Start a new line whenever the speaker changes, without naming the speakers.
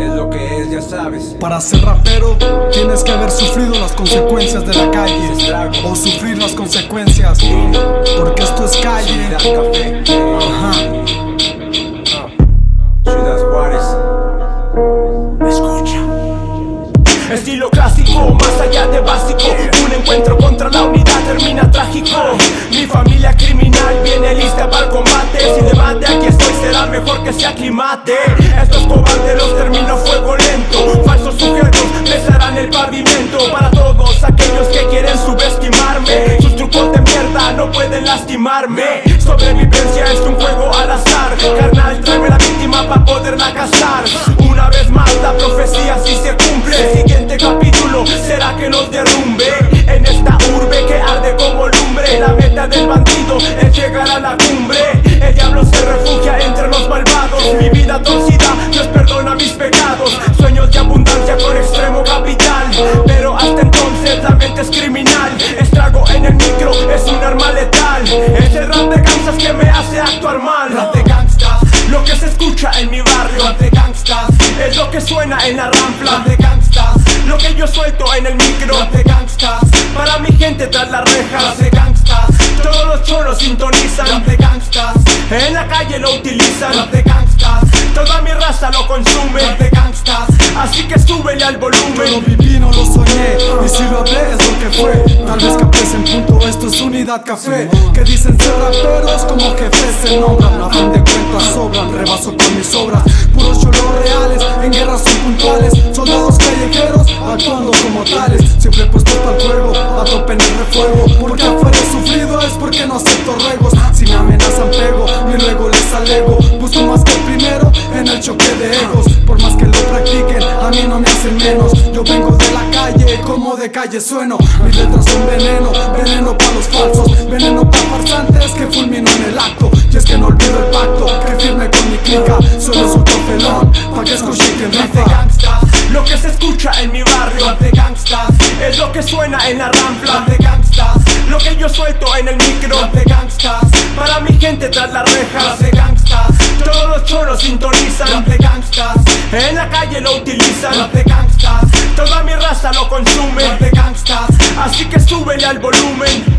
Es lo que es, ya sabes.
Para ser rapero tienes que haber sufrido las consecuencias de la calle o sufrir las consecuencias porque esto es calle. Ajá.
Ciudad Juárez.
Escucha. Estilo clásico, más allá de básico. Un encuentro contra la unidad termina trágico. Mi familia criminal Estos cobardes los termino fuego lento. Falsos sujetos besarán el pavimento. Para todos aquellos que quieren subestimarme. Sus trucos de mierda no pueden lastimarme. Sobrevivencia es un juego al azar. Carnal, tráeme la víctima para poderla cazar. Una vez más, la profecía sí se cumple. Siguiente capítulo será que nos derrumbe. En esta urbe que arde como lumbre. La meta del bandido es llegar a la cumbre. El diablo letal. Es el rap de gangstas que me hace actuar mal. Rap de gangstas, lo que se escucha en mi barrio. Rap de gangstas, es lo que suena en la rampla. Rap de gangstas, lo que yo suelto en el micro. Rap de gangstas, para mi gente tras las rejas. Rap de gangstas, todos los choros sintonizan. Rap de gangstas, en la calle lo utilizan. Rap de gangstas, toda mi raza lo consume. Rap de gangstas, así que súbele al
Lo
volumen.
viví, no lo soñé Y si lo hablé es lo que fue Tal vez capes en punto, esto es unidad café. Que dicen ser raperos como jefes se nombran. A fin de cuentas sobran, rebaso con mis obras. Puros cholos reales, en guerra son puntuales. Soldados callejeros, actuando como tales. Siempre puestos para el juego, a tope en el refuego. Porque afuera sufrido es porque no acepto ruegos. Si me amenazan pego, y luego les alego. Busco más que el primero en el choque de egos. Por más que lo practiquen, a mí no me hacen menos. Yo vengo de la calle, como de calle sueno Mis letras son veneno, veneno para los falsos Veneno para farsantes que fulmino en el acto Y es que no olvido el pacto, que firme con mi clica Soy un felón, pa' que escuchen que rifa
lo que se escucha en mi barrio. De gangstas, es lo que suena en la rampla. De gangstas, lo que yo suelto en el micro. De gangstas, para mi gente tras las rejas. De gangstas, todos los choros sintonizan. De gangstas, en la calle lo utilizan. De gangstas, que súbele al volumen.